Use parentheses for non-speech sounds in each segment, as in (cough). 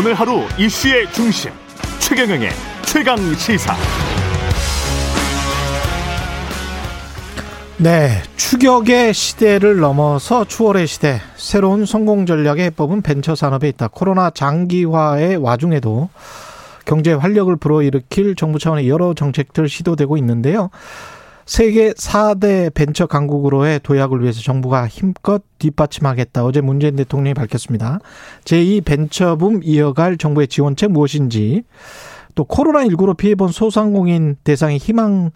오늘 하루 이슈의 중심 최경영의 최강 시사. 네, 추격의 시대를 넘어서 추월의 시대, 새로운 성공 전략의 해법은 벤처 산업에 있다. 코로나 장기화의 와중에도 경제 활력을 불어일으킬 정부 차원의 여러 정책들 시도되고 있는데요. 세계 4대 벤처 강국으로의 도약을 위해서 정부가 힘껏 뒷받침하겠다. 어제 문재인 대통령이 밝혔습니다. 제2 벤처붐 이어갈 정부의 지원책 무엇인지, 또 코로나19로 피해본 소상공인 대상의 희망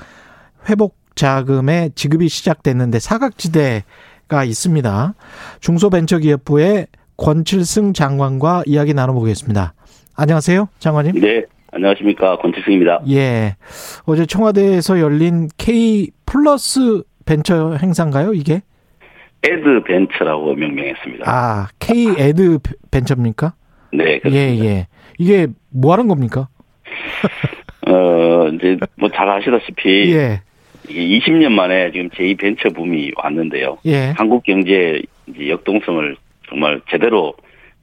회복 자금의 지급이 시작됐는데 사각지대가 있습니다. 중소벤처기업부의 권칠승 장관과 이야기 나눠보겠습니다. 안녕하세요, 장관님. 네, 안녕하십니까 권칠승입니다. 예, 어제 청와대에서 열린 K 플러스 벤처 행사인가요, 이게? add 벤처라고 명명했습니다. 아, K add 벤처입니까? 네, 그렇습니다. 예, 예. 이게 뭐 하는 겁니까? (laughs) 어, 이제 뭐 잘 아시다시피 예. 이게 20년 만에 지금 제2 벤처 붐이 왔는데요. 예. 한국 경제 역동성을 정말 제대로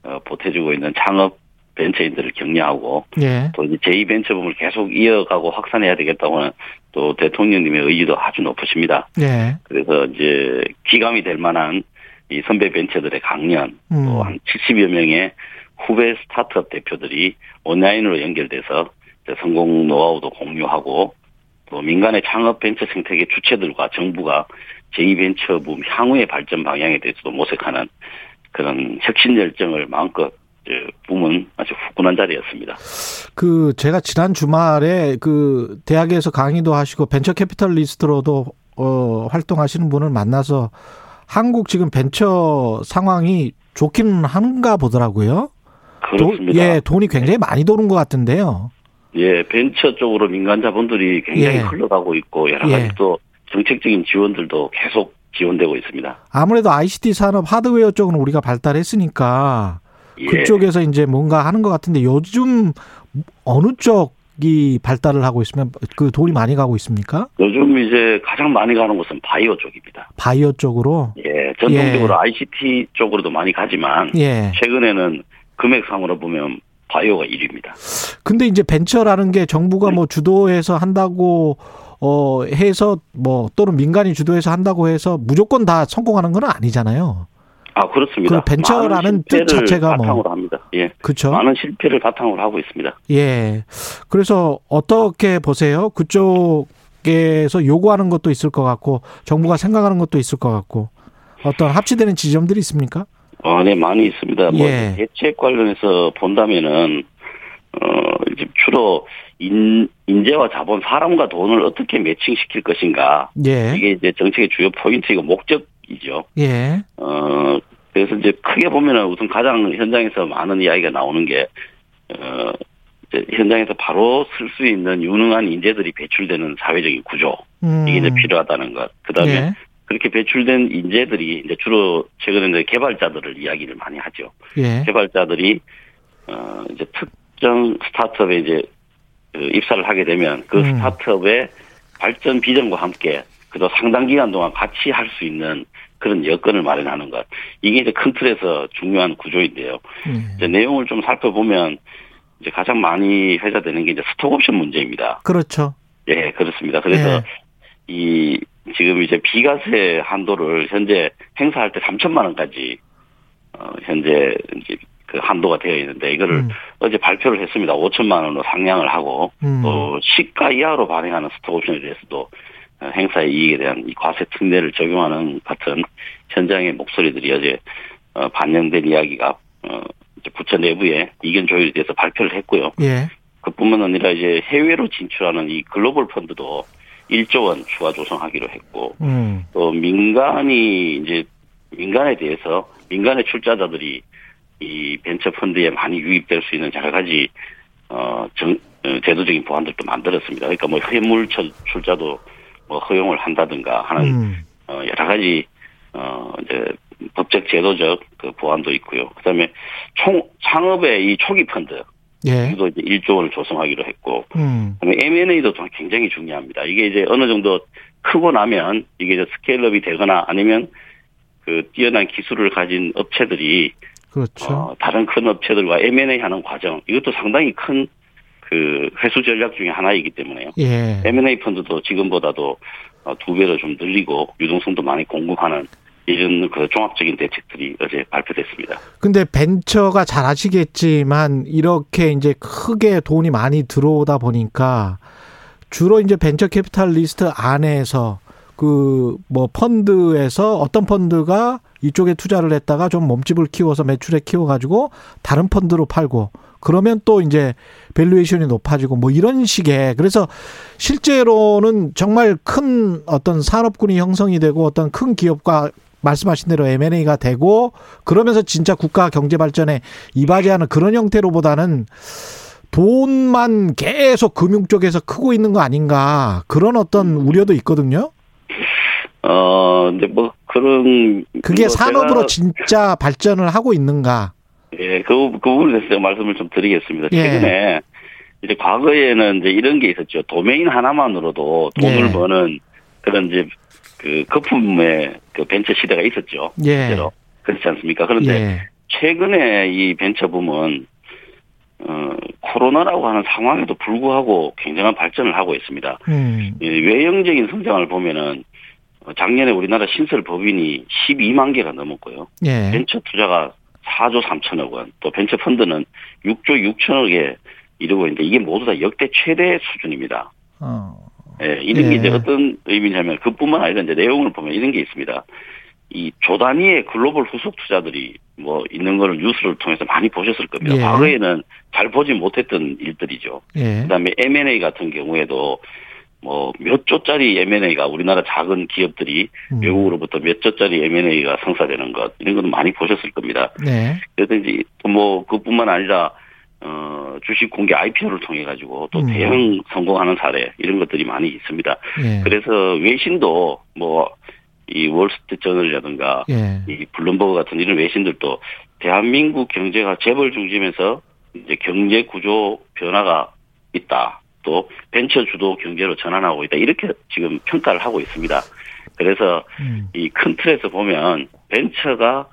어, 보태주고 있는 창업 벤처인들을 격려하고 예. 또 이제 제2 벤처 붐을 계속 이어가고 확산해야 되겠다고는 또 대통령님의 의지도 아주 높으십니다. 예. 그래서 이제 기감이 될 만한 이 선배 벤처들의 강연 음. 또한 70여 명의 후배 스타트업 대표들이 온라인으로 연결돼서 성공 노하우도 공유하고 또 민간의 창업 벤처 생태계 주체들과 정부가 제2벤처붐 향후의 발전 방향에 대해서도 모색하는 그런 혁신 열정을 마음껏 붐은 아주 후끈한 자리였습니다. 그 제가 지난 주말에 그 대학에서 강의도 하시고 벤처 캐피털리스트로도 어 활동하시는 분을 만나서 한국 지금 벤처 상황이 좋기는 한가 보더라고요. 그렇습니다. 도, 예, 돈이 굉장히 많이 도는 것 같은데요. 예, 벤처 쪽으로 민간 자본들이 굉장히 예. 흘러가고 있고 여러 가지 예. 또 정책적인 지원들도 계속 지원되고 있습니다. 아무래도 ICT 산업 하드웨어 쪽은 우리가 발달했으니까 예. 그쪽에서 이제 뭔가 하는 것 같은데 요즘 어느 쪽이 발달을 하고 있으면 그 돈이 많이 가고 있습니까? 요즘 이제 가장 많이 가는 곳은 바이오 쪽입니다. 바이오 쪽으로. 예, 전통적으로 ICT 쪽으로도 많이 가지만 예. 최근에는 금액상으로 보면 바이오가 1위입니다. 근데 이제 벤처라는 게 정부가 뭐 주도해서 한다고 어 해서 뭐 또는 민간이 주도해서 한다고 해서 무조건 다 성공하는 건 아니잖아요. 아 그렇습니다. 그 벤처라는 뜻 자체가 뭐. 바탕으로 합니다. 예, 그렇죠? 많은 실패를 바탕으로 하고 있습니다. 예. 그래서 어떻게 보세요? 그쪽에서 요구하는 것도 있을 것 같고 정부가 생각하는 것도 있을 것 같고 어떤 합치되는 지점들이 있습니까? 어, 네, 많이 있습니다. 뭐 예. 대책 관련해서 본다면은 어 이제 주로 인 인재와 자본, 사람과 돈을 어떻게 매칭시킬 것인가 예. 이게 이제 정책의 주요 포인트이고 목적 이죠. 예. 어 그래서 이제 크게 보면은 우선 가장 현장에서 많은 이야기가 나오는 게 어. 이제 현장에서 바로 쓸 수 있는 유능한 인재들이 배출되는 사회적인 구조 음. 이게 이제 필요하다는 것. 그 다음에 예. 그렇게 배출된 인재들이 이제 주로 최근에 이제 개발자들을 이야기를 많이 하죠. 예. 개발자들이 어 이제 특정 스타트업에 이제 그 입사를 하게 되면 그 음. 스타트업의 발전 비전과 함께 그도 상당 기간 동안 같이 할 수 있는 그런 여건을 마련하는 것. 이게 이제 큰 틀에서 중요한 구조인데요. 예. 이제 내용을 좀 살펴보면 이제 가장 많이 회자되는 게 이제 스톡옵션 문제입니다. 그렇죠. 예, 그렇습니다. 그래서 예. 이 지금 이제 비과세 한도를 현재 행사할 때 3천만 원까지 어 현재 이제 그 한도가 되어 있는데 이거를 음. 어제 발표를 했습니다. 5천만 원으로 상향을 하고 음. 또 시가 이하로 발행하는 스톡옵션에 대해서도 어, 행사의 이익에 대한 이 과세 특례를 적용하는 같은 현장의 목소리들이 어제 어, 반영된 이야기가 어 부처 내부에 이견 조율에 대해서 발표를 했고요. 예. 그뿐만 아니라 이제 해외로 진출하는 이 글로벌 펀드도 1조 원 추가 조성하기로 했고 음. 또 민간이 이제 민간에 대해서 민간의 출자자들이 이 벤처 펀드에 많이 유입될 수 있는 여러 가지 어, 정, 어, 제도적인 보완들도 만들었습니다. 그러니까 뭐 해물 출- 출자도 뭐 허용을 한다든가 하는 음. 어, 여러 가지 어 이제 법적 제도적 그 보완도 있고요. 그다음에 총 창업의 이 초기 펀드 예. 이도 이제 1조 원을 조성하기로 했고 음. 그다음에 M&A도 좀 굉장히 중요합니다. 이게 이제 어느 정도 크고 나면 이게 이제 스케일업이 되거나 아니면 그 뛰어난 기술을 가진 업체들이 그렇죠. 어, 다른 큰 업체들과 M&A 하는 과정 이것도 상당히 큰 그 회수 전략 중에 하나이기 때문에요. 예. M&A 펀드도 지금보다도 어, 두 배로 좀 늘리고 유동성도 많이 공급하는 이런 그 종합적인 대책들이 어제 발표됐습니다. 근데 벤처가 잘 아시겠지만 이렇게 이제 크게 돈이 많이 들어오다 보니까 주로 이제 venture capitalist 안에서 그 뭐 펀드에서 어떤 펀드가 이쪽에 투자를 했다가 좀 몸집을 키워서 매출에 키워가지고 다른 펀드로 팔고 그러면 또 이제 valuation이 높아지고 뭐 이런 식의 그래서 실제로는 정말 큰 어떤 산업군이 형성이 되고 어떤 큰 기업과 말씀하신 대로 M&A가 되고 그러면서 진짜 국가 경제 발전에 이바지하는 그런 형태로보다는 돈만 계속 금융 쪽에서 크고 있는 거 아닌가 그런 어떤 우려도 있거든요. 어, 근데 뭐 그런 그게 뭐 산업으로 제가, 진짜 발전을 하고 있는가? 예, 그, 그 부분에 대해서 말씀을 좀 드리겠습니다. 예. 최근에 이제 과거에는 이제 이런 게 있었죠. 도메인 하나만으로도 돈을 예. 버는 그런 이제 그 거품의 그 벤처 시대가 있었죠. 예. 실제로. 그렇지 않습니까? 그런데 예. 최근에 이 벤처 붐은 어, 코로나라고 하는 상황에도 불구하고 굉장한 발전을 하고 있습니다. 음. 이 외형적인 성장을 보면은 어, 작년에 우리나라 신설 법인이 12만 개가 넘었고요. 예. 벤처 투자가 4조 3천억 원, 또 벤처 펀드는 6조 6천억에 이르고 있는데 이게 모두 다 역대 최대 수준입니다. 어. 예, 이런 예. 게 이제 어떤 의미냐면 그뿐만 아니라 이제 내용을 보면 이런 게 있습니다. 이 조 단위의 글로벌 후속 투자들이 뭐 있는 거를 뉴스를 통해서 많이 보셨을 겁니다. 예. 과거에는 잘 보지 못했던 일들이죠. 예. 그다음에 M&A 같은 경우에도 뭐 몇 조짜리 M&A가 우리나라 작은 기업들이 음. 외국으로부터 몇 조짜리 M&A가 성사되는 것 이런 것도 많이 보셨을 겁니다. 네. 그래든지 뭐 그뿐만 아니라 어 주식 공개 IPO를 통해 가지고 또 음. 대형 성공하는 사례 이런 것들이 많이 있습니다. 예. 그래서 외신도 뭐 이 월스트리트 저널이라든가 예. 이 블룸버그 같은 이런 외신들도 대한민국 경제가 재벌 중심에서 이제 경제 구조 변화가 있다. 또 벤처 주도 경제로 전환하고 있다. 이렇게 지금 평가를 하고 있습니다. 그래서 음. 이큰 틀에서 보면 벤처가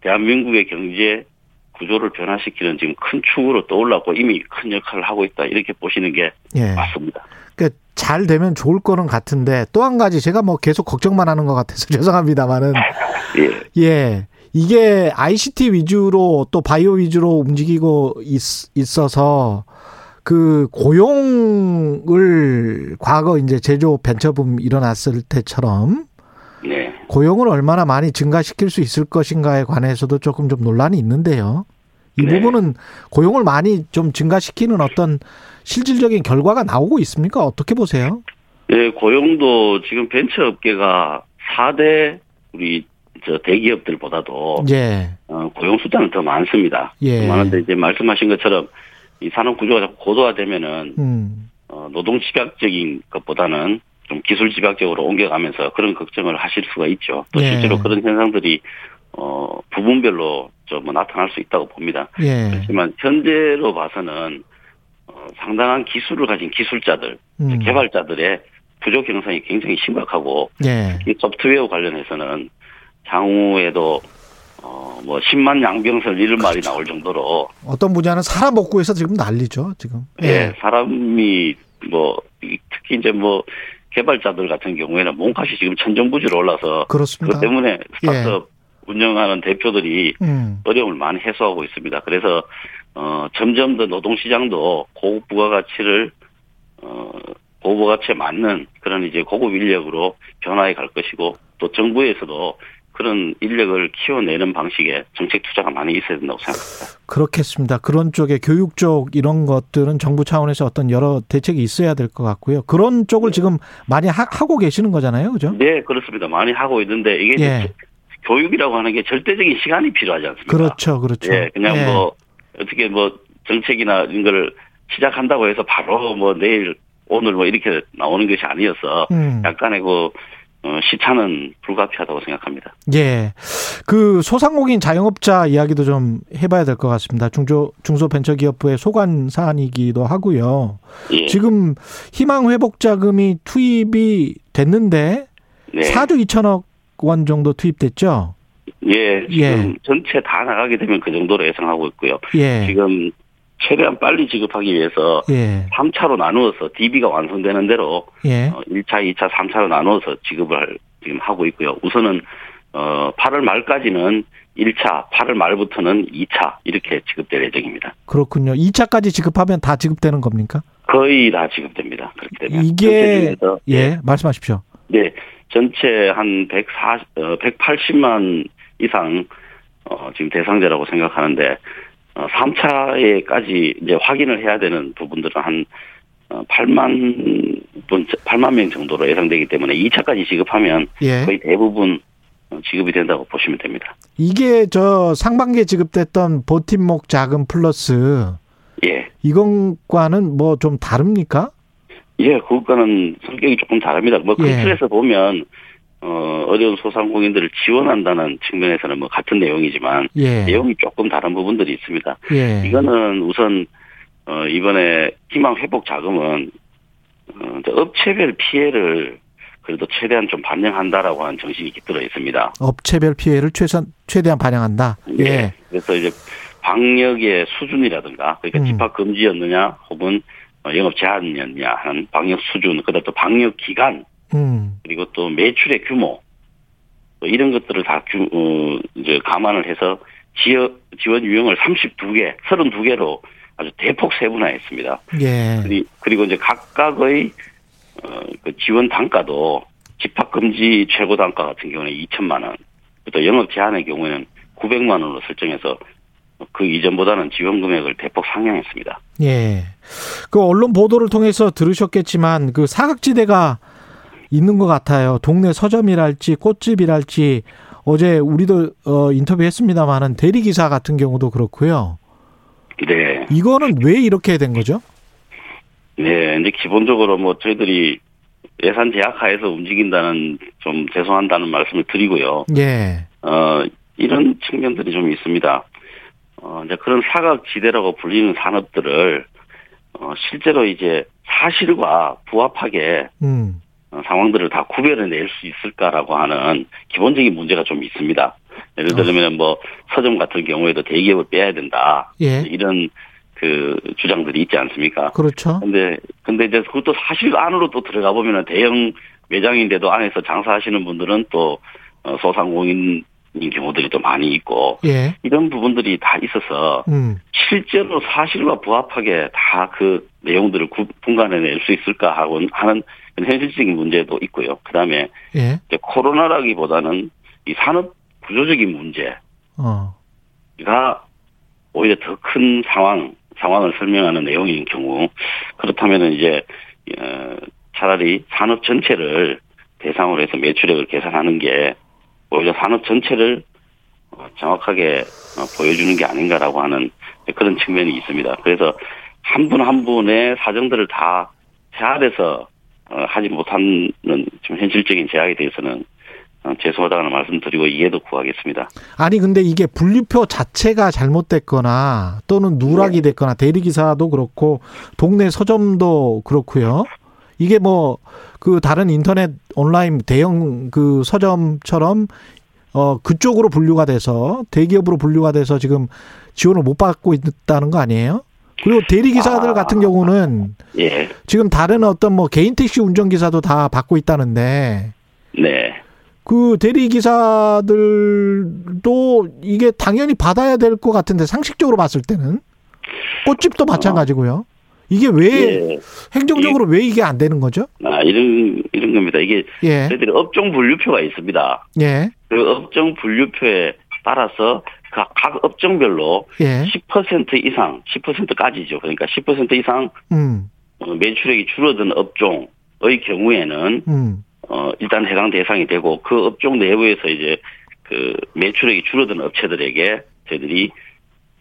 대한민국의 경제 구조를 변화시키는 지금 큰 축으로 떠올랐고 이미 큰 역할을 하고 있다. 이렇게 보시는 게 예. 맞습니다. 그러니까 잘 되면 좋을 거는 같은데 또 한 가지 제가 뭐 계속 걱정만 하는 것 같아서 (laughs) 죄송합니다만은 예. 예. 이게 ICT 위주로 또 바이오 위주로 움직이고 있, 있어서 그 고용을 과거 이제 제조 벤처붐 일어났을 때처럼 네. 고용을 얼마나 많이 증가시킬 수 있을 것인가에 관해서도 조금 좀 논란이 있는데요. 이 네. 부분은 고용을 많이 좀 증가시키는 어떤 실질적인 결과가 나오고 있습니까? 어떻게 보세요? 예, 고용도 지금 벤처 업계가 4대 우리 저 대기업들보다도 예. 어, 고용 숫자는 더 많습니다. 예. 더 많은데 이제 말씀하신 것처럼 이 산업 구조가 자꾸 고도화되면은 음. 어, 노동 집약적인 것보다는 좀 기술 집약적으로 옮겨가면서 그런 걱정을 하실 수가 있죠. 또 예. 실제로 그런 현상들이 어, 부분별로 좀뭐 나타날 수 있다고 봅니다. 예. 그렇지만 현재로 봐서는 어, 상당한 기술을 가진 기술자들, 음. 개발자들의 부족 현상이 굉장히 심각하고 예. 이 소프트웨어 관련해서는 향후에도 어, 뭐 10만 양병설 이런 말이 나올 정도로 어떤 분야는 사람 먹구해서 지금 난리죠, 지금. 예, 사람이 뭐 이- 특히 이제 뭐 개발자들 같은 경우에는 몸값이 지금 천정부지로 올라서 그렇습니다. 그것 때문에 스타트업 운영하는 대표들이 음. 어려움을 많이 해소하고 있습니다. 그래서 어 점점 더 노동 시장도 고급 부가가치를 어 고급 부가가치에 맞는 그런 이제 고급 인력으로 변화해 갈 것이고 또 정부에서도 그런 인력을 키워내는 방식의 정책 투자가 많이 있어야 된다고 생각합니다. 그렇겠습니다. 그런 쪽에 교육 쪽 이런 것들은 정부 차원에서 어떤 여러 대책이 있어야 될 것 같고요. 그런 쪽을 지금 많이 하, 고 계시는 거잖아요. 그죠? 네, 그렇습니다. 많이 하고 있는데 이게 예. 교육이라고 하는 게 절대적인 시간이 필요하지 않습니까? 그렇죠. 그렇죠. 예, 그냥 예. 뭐 어떻게 뭐 정책이나 이런 걸 시작한다고 해서 바로 뭐 내일 오늘 뭐 이렇게 나오는 것이 아니어서 음. 약간의 그 어, 시차는 불가피하다고 생각합니다. 예. 그 소상공인 자영업자 이야기도 좀 해봐야 될 것 같습니다. 중조, 중소벤처기업부의 소관 사안이기도 하고요. 예. 지금 희망회복자금이 투입이 됐는데 네. 4조 2천억 원 정도 투입됐죠? 예, 지금 전체 다 나가게 되면 그 정도로 예상하고 있고요. 예. 지금 최대한 빨리 지급하기 위해서 예. 3차로 나누어서 DB가 완성되는 대로 예. 어, 1차, 2차, 3차로 나누어서 지급을 지금 하고 있고요. 우선은 어 8월 말까지는 1차, 8월 말부터는 2차 이렇게 지급될 예정입니다. 그렇군요. 2차까지 지급하면 다 지급되는 겁니까? 거의 다 지급됩니다. 그렇게 되면 이게 예, 말씀하십시오. 네, 전체 한 140, 어, 180만 이상 어, 지금 대상자라고 생각하는데 어, 3차에까지 이제 확인을 해야 되는 부분들은 한 어, 8만 분, 8만 명 정도로 예상되기 때문에 2차까지 지급하면 예. 거의 대부분 어, 지급이 된다고 보시면 됩니다. 이게 저 상반기에 지급됐던 버팀목 자금 플러스 예. 이것과는 뭐 좀 다릅니까? 예, 그것과는 성격이 조금 다릅니다. 뭐, 큰 예. 틀에서 보면, 어, 어려운 소상공인들을 지원한다는 측면에서는 뭐 같은 내용이지만, 예. 내용이 조금 다른 부분들이 있습니다. 예. 이거는 우선, 어, 이번에 희망 회복 자금은, 어, 업체별 피해를 그래도 최대한 좀 반영한다라고 하는 정신이 깃들어 있습니다. 업체별 피해를 최선 최대한 반영한다. 예. 그래서 이제 방역의 수준이라든가, 그러니까 음. 집합 금지였느냐, 혹은 어, 영업 제한이었냐 하는 방역 수준, 그다음 또 방역 기간, 음. 그리고 또 매출의 규모 또 이런 것들을 다 규, 어, 이제 감안을 해서 지역 지원 유형을 32개, 32개로 아주 대폭 세분화했습니다. 예. 그리- 그리고 이제 각각의 어, 그 지원 단가도 집합 금지 최고 단가 같은 경우는 2천만 원, 또 영업 제한의 경우에는 900만 원으로 설정해서 그 이전보다는 지원 금액을 대폭 상향했습니다. 예. 그 언론 보도를 통해서 들으셨겠지만 그 사각지대가 있는 것 같아요. 동네 서점이랄지 꽃집이랄지 어제 우리도 어 인터뷰했습니다마는 대리기사 같은 경우도 그렇고요. 네. 이거는 왜 이렇게 된 거죠? 네, 이제 기본적으로 뭐 저희들이 예산 제약하에서 움직인다는 좀 죄송한다는 말씀을 드리고요. 예. 어, 이런 측면들이 좀 있습니다. 어, 이제 그런 사각지대라고 불리는 산업들을 어, 실제로 이제 사실과 부합하게 음. 어, 상황들을 다 구별해낼 수 있을까라고 하는 기본적인 문제가 좀 있습니다. 예를 들면 뭐 서점 같은 경우에도 대기업을 빼야 된다. 예. 이런 그 주장들이 있지 않습니까? 그렇죠. 근데 근데 이제 그것도 사실 안으로 또 들어가 보면은 대형 매장인데도 안에서 장사하시는 분들은 또 어, 소상공인 인 경우들이 또 많이 있고 예. 이런 부분들이 다 있어서 음. 실제로 사실과 부합하게 다 그 내용들을 구- 분간해낼 수 있을까 하고 하는 현실적인 문제도 있고요. 그다음에 예. 이제 코로나라기보다는 이 산업 구조적인 문제가 어. 오히려 더 큰 상황 상황을 설명하는 내용인 경우 그렇다면은 이제 어, 차라리 산업 전체를 대상으로 해서 매출액을 계산하는 게 오히려 산업 전체를 어, 정확하게 어, 보여주는 게 아닌가라고 하는 그런 측면이 있습니다. 그래서 한 분한 분의 사정들을 다 어, 하지 못하는 좀 현실적인 제약에 대해서는 어, 죄송하다는 말씀드리고 이해도 구하겠습니다. 아니 근데 이게 분류표 자체가 잘못됐거나 또는 누락이 됐거나 대리기사도 그렇고 동네 서점도 그렇고요. 이게 뭐 그 다른 인터넷 온라인 대형 그 서점처럼 어 그쪽으로 분류가 돼서 대기업으로 분류가 돼서 지금 지원을 못 받고 있다는 거 아니에요? 그리고 대리기사들 아. 같은 경우는 예, 지금 다른 어떤 뭐 개인 택시 운전기사도 다 받고 있다는데 네. 그 대리기사들도 이게 당연히 받아야 될 것 같은데 상식적으로 봤을 때는 꽃집도 마찬가지고요. 이게 왜 예. 행정적으로 왜 이게 안 되는 거죠? 아, 이런, 이런 겁니다. 이게 예, 저희들이 업종 분류표가 있습니다. 예, 그 업종 분류표에 따라서 각, 각 업종별로 예, 10% 이상, 10%까지죠. 그러니까 10% 이상 음, 어, 매출액이 줄어든 업종의 경우에는 음, 어, 일단 해당 대상이 되고 그 업종 내부에서 이제 그 매출액이 줄어든 업체들에게 저희들이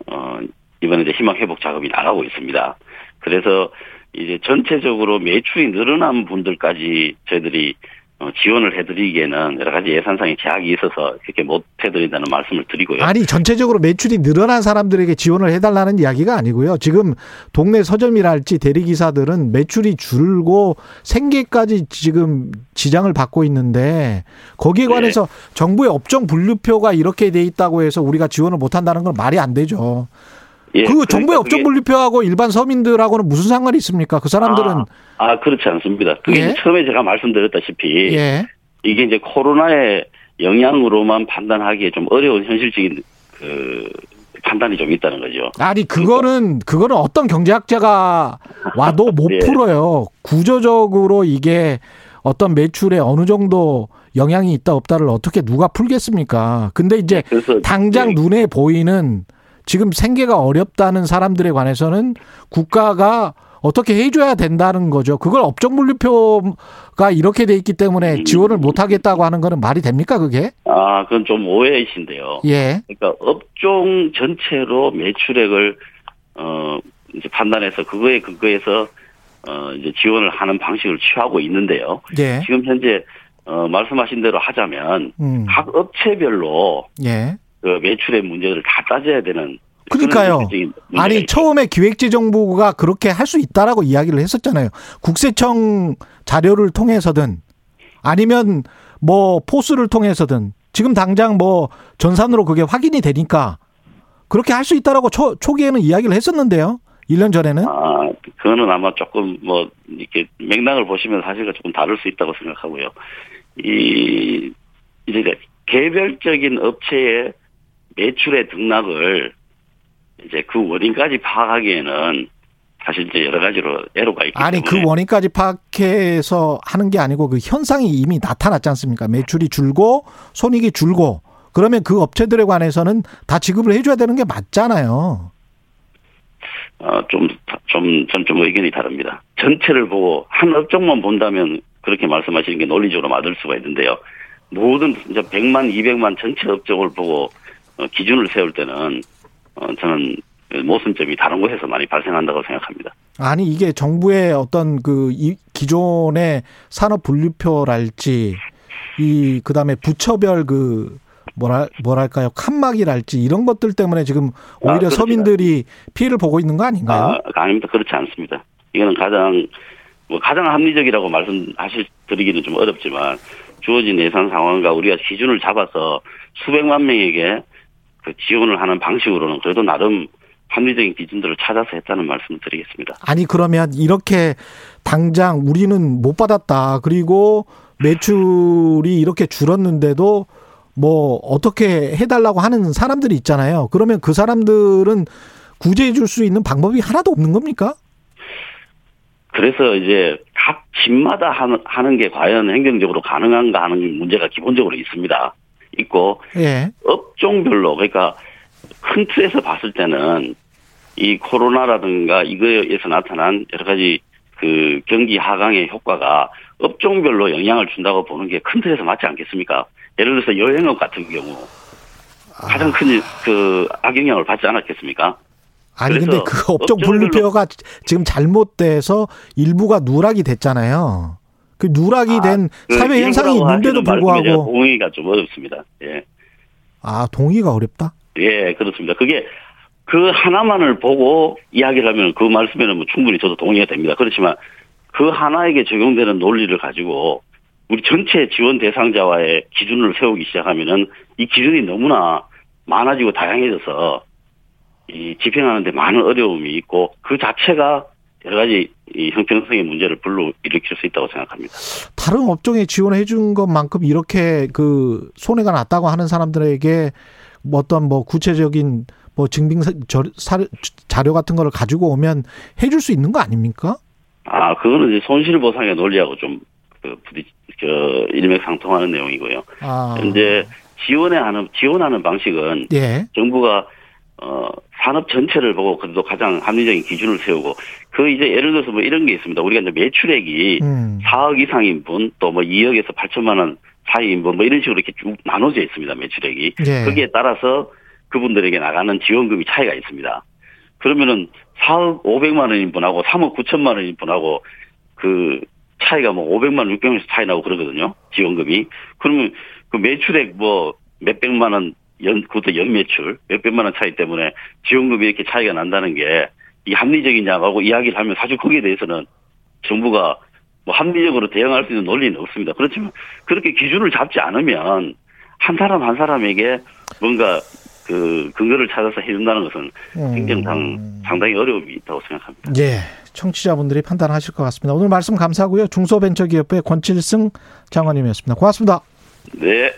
어, 이번에 이제 희망 회복 작업이 나가고 있습니다. 그래서 이제 전체적으로 매출이 늘어난 분들까지 저희들이 어, 지원을 해드리기에는 여러 가지 예산상의 제약이 있어서 그렇게 못 해드린다는 말씀을 드리고요. 아니 전체적으로 매출이 늘어난 사람들에게 지원을 해달라는 이야기가 아니고요. 지금 동네 서점이랄지 대리기사들은 매출이 줄고 생계까지 지금 지장을 받고 있는데 거기에 네. 관해서 정부의 업종 분류표가 이렇게 돼 있다고 해서 우리가 지원을 못한다는 건 말이 안 되죠. 예, 그 정부의 그러니까 업종 그게- 분류표하고 일반 서민들하고는 무슨 상관이 있습니까? 그 사람들은 아, 아, 그렇지 않습니다. 그게 예? 처음에 제가 말씀드렸다시피 예. 이게 이제 코로나의 영향으로만 판단하기에 좀 어려운 현실적인 그 판단이 좀 있다는 거죠. 아니 그거는 그거는 어떤 경제학자가 와도 (laughs) 못 예. 풀어요. 구조적으로 이게 어떤 매출에 어느 정도 영향이 있다 없다를 어떻게 누가 풀겠습니까? 근데 이제 그래서 당장 예, 눈에 보이는 지금 생계가 어렵다는 사람들에 관해서는 국가가 어떻게 해줘야 된다는 거죠. 그걸 업종 분류표가 이렇게 돼 있기 때문에 음. 지원을 못 하겠다고 하는 거는 말이 됩니까 그게? 아, 그건 좀 오해이신데요. 예. 그러니까 업종 전체로 매출액을 어 이제 판단해서 그거에 근거해서 어 이제 지원을 하는 방식을 취하고 있는데요. 예. 지금 현재 어 말씀하신 대로 하자면 음. 각 업체별로 예. 그 매출의 문제를 다 따져야 되는 그러니까요. 아니. 처음에 기획재정부가 그렇게 할 수 있다라고 이야기를 했었잖아요. 국세청 자료를 통해서든 아니면 뭐 포스를 통해서든 지금 당장 뭐 전산으로 그게 확인이 되니까 그렇게 할 수 있다라고 초, 초기에는 이야기를 했었는데요. 1년 전에는. 아, 그거는 아마 조금 뭐 이렇게 맥락을 보시면 사실과 조금 다를 수 있다고 생각하고요. 이 이제 개별적인 업체의 매출의 등락을 이제 그 원인까지 파악하기에는 사실 이제 여러 가지로 애로가 있기 아니 그 때문에 원인까지 파악해서 하는 게 아니고 그 현상이 이미 나타났지 않습니까? 매출이 줄고 손익이 줄고 그러면 그 업체들에 관해서는 다 지급을 해줘야 되는 게 맞잖아요. 어, 좀, 좀, 전좀 의견이 다릅니다. 전체를 보고 한 업종만 본다면 그렇게 말씀하시는 게 논리적으로 맞을 수가 있는데요. 모든 이제 100만, 200만 전체 업종을 보고 어, 기준을 세울 때는 어, 저는 모순점이 다른 곳에서 많이 발생한다고 생각합니다. 아니 이게 정부의 어떤 그 이- 기존의 산업 분류표랄지 이 그다음에 부처별 그 뭐랄 뭐랄까요 칸막이랄지 이런 것들 때문에 지금 오히려 그렇죠. 서민들이 피해를 보고 있는 거 아닌가요? 아, 아닙니다. 그렇지 않습니다. 이거는 가장 뭐 가장 합리적이라고 말씀하실 드리기는 좀 어렵지만 주어진 예산 상황과 우리가 기준을 잡아서 수백만 명에게 그 지원을 하는 방식으로는 그래도 나름 합리적인 기준들을 찾아서 했다는 말씀을 드리겠습니다. 아니 그러면 이렇게 당장 우리는 못 받았다 그리고 매출이 이렇게 줄었는데도 뭐 어떻게 해달라고 하는 사람들이 있잖아요. 그러면 그 사람들은 구제해 줄 수 있는 방법이 하나도 없는 겁니까? 그래서 이제 각 집마다 하는, 하는 게 과연 행정적으로 가능한가 하는 문제가 기본적으로 있습니다. 있고 예. 업종별로 그러니까 큰 틀에서 봤을 때는 이 코로나라든가 이거에서 나타난 여러 가지 그 경기 하강의 효과가 업종별로 영향을 준다고 보는 게 큰 틀에서 맞지 않겠습니까? 예를 들어서 여행업 같은 경우 가장 큰 그 악영향을 받지 않았겠습니까? 아니 근데 그 업종 분류표가 지금 잘못돼서 일부가 누락이 됐잖아요. 그 누락이 된그 사회 현상이 있는데도 불구하고 동의가 좀 어렵습니다. 예. 아 동의가 어렵다. 예, 그렇습니다. 그게 그 하나만을 보고 이야기를 하면 그 말씀에는 뭐 충분히 저도 동의가 됩니다. 그렇지만 그 하나에게 적용되는 논리를 가지고 우리 전체 지원 대상자와의 기준을 세우기 시작하면은 이 기준이 너무나 많아지고 다양해져서 이 집행하는데 많은 어려움이 있고 그 자체가 여러 가지 이 형평성의 문제를 불러 일으킬 수 있다고 생각합니다. 다른 업종에 지원해 준 것만큼 이렇게 그 손해가 났다고 하는 사람들에게 뭐 어떤 뭐 구체적인 뭐 증빙 자료 같은 거를 가지고 오면 해줄 수 있는 거 아닙니까? 아, 그거는 이제 손실보상의 논리하고 좀, 그, 부딪, 저, 일맥상통하는 내용이고요. 아, 현재 지원에 하는, 지원하는 방식은 예, 정부가, 어, 산업 전체를 보고 그래도 가장 합리적인 기준을 세우고, 그 이제 예를 들어서 뭐 이런 게 있습니다. 우리가 이제 매출액이 음, 4억 이상인 분, 또 뭐 2억에서 8천만 원 사이인 분, 뭐 이런 식으로 이렇게 쭉 나눠져 있습니다. 매출액이. 예, 거기에 따라서 그분들에게 나가는 지원금이 차이가 있습니다. 그러면은 4억 500만 원인 분하고 3억 9천만 원인 분하고 그 차이가 뭐 500만 원, 600만 원씩 차이 나고 그러거든요. 지원금이. 그러면 그 매출액 뭐 몇백만 원, 연, 그것도 연 매출, 몇백만 원 차이 때문에 지원금이 이렇게 차이가 난다는 게 이게 합리적이냐고 이야기를 하면 사실 거기에 대해서는 정부가 뭐 합리적으로 대응할 수 있는 논리는 없습니다. 그렇지만 그렇게 기준을 잡지 않으면 한 사람 한 사람에게 뭔가 그 근거를 찾아서 해준다는 것은 굉장히 상, 상당히 어려움이 있다고 생각합니다. 예. 청취자분들이 판단하실 것 같습니다. 오늘 말씀 감사하고요. 중소벤처기업부의 권칠승 장관님이었습니다. 고맙습니다. 네.